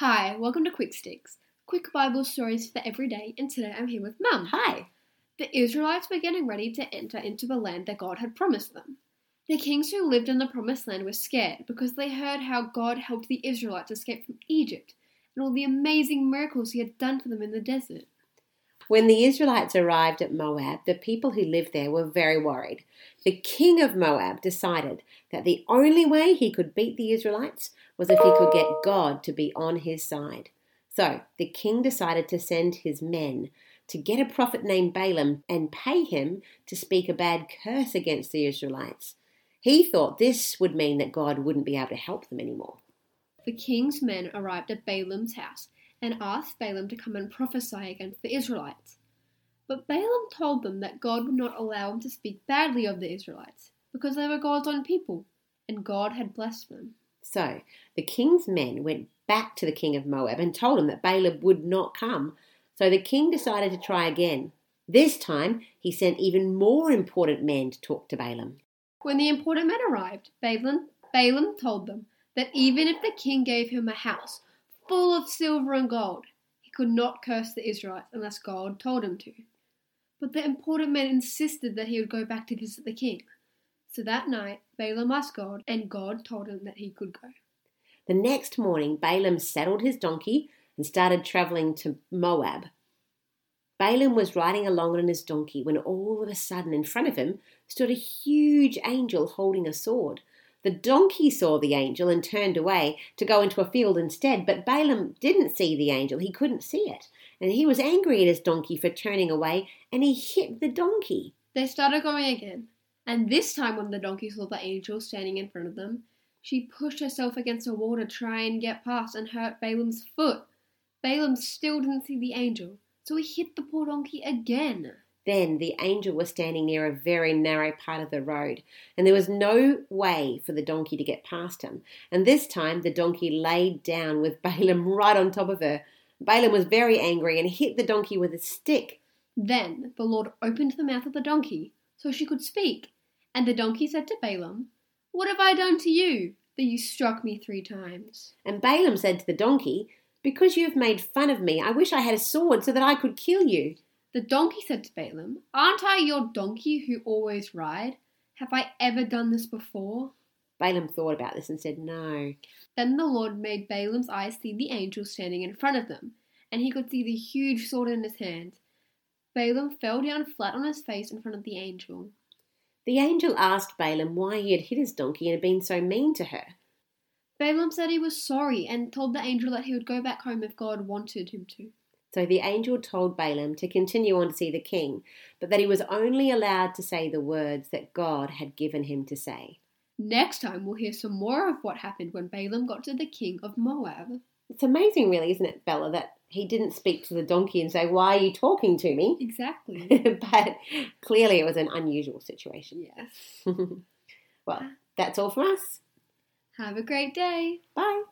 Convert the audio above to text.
Hi, welcome to Quick Sticks, quick Bible stories for every day, and today I'm here with Mum. Hi. The Israelites were getting ready to enter into the land that God had promised them. The kings who lived in the promised land were scared because they heard how God helped the Israelites escape from Egypt and all the amazing miracles he had done for them in the desert. When the Israelites arrived at Moab, the people who lived there were very worried. The king of Moab decided that the only way he could beat the Israelites was if he could get God to be on his side. So the king decided to send his men to get a prophet named Balaam and pay him to speak a bad curse against the Israelites. He thought this would mean that God wouldn't be able to help them anymore. The king's men arrived at Balaam's house and asked Balaam to come and prophesy against the Israelites. But Balaam told them that God would not allow him to speak badly of the Israelites, because they were God's own people, and God had blessed them. So the king's men went back to the king of Moab and told him that Balaam would not come. So the king decided to try again. This time he sent even more important men to talk to Balaam. When the important men arrived, Balaam, Balaam told them that even if the king gave him a house full of silver and gold, he could not curse the Israelites unless God told him to. But the important men insisted that he would go back to visit the king. So that night, Balaam asked God, and God told him that he could go. The next morning, Balaam saddled his donkey and started travelling to Moab. Balaam was riding along on his donkey when all of a sudden in front of him stood a huge angel holding a sword. The donkey saw the angel and turned away to go into a field instead, but Balaam didn't see the angel. He couldn't see it. And he was angry at his donkey for turning away and he hit the donkey. They started going again, and this time when the donkey saw the angel standing in front of them, she pushed herself against a wall to try and get past and hurt Balaam's foot. Balaam still didn't see the angel, so he hit the poor donkey again. Then the angel was standing near a very narrow part of the road, and there was no way for the donkey to get past him. And this time the donkey laid down with Balaam right on top of her. Balaam was very angry and hit the donkey with a stick. Then the Lord opened the mouth of the donkey so she could speak, and the donkey said to Balaam, What have I done to you that you struck me three times? And Balaam said to the donkey, Because you have made fun of me, I wish I had a sword so that I could kill you. The donkey said to Balaam, Aren't I your donkey who always ride? Have I ever done this before? Balaam thought about this and said, No. Then the Lord made Balaam's eyes see the angel standing in front of them, and he could see the huge sword in his hand. Balaam fell down flat on his face in front of the angel. The angel asked Balaam why he had hit his donkey and had been so mean to her. Balaam said he was sorry and told the angel that he would go back home if God wanted him to. So the angel told Balaam to continue on to see the king, but that he was only allowed to say the words that God had given him to say. Next time, we'll hear some more of what happened when Balaam got to the king of Moab. It's amazing, really, isn't it, Bella, that he didn't speak to the donkey and say, Why are you talking to me? Exactly. but clearly it was an unusual situation. yes. well, that's all from us. Have a great day. Bye.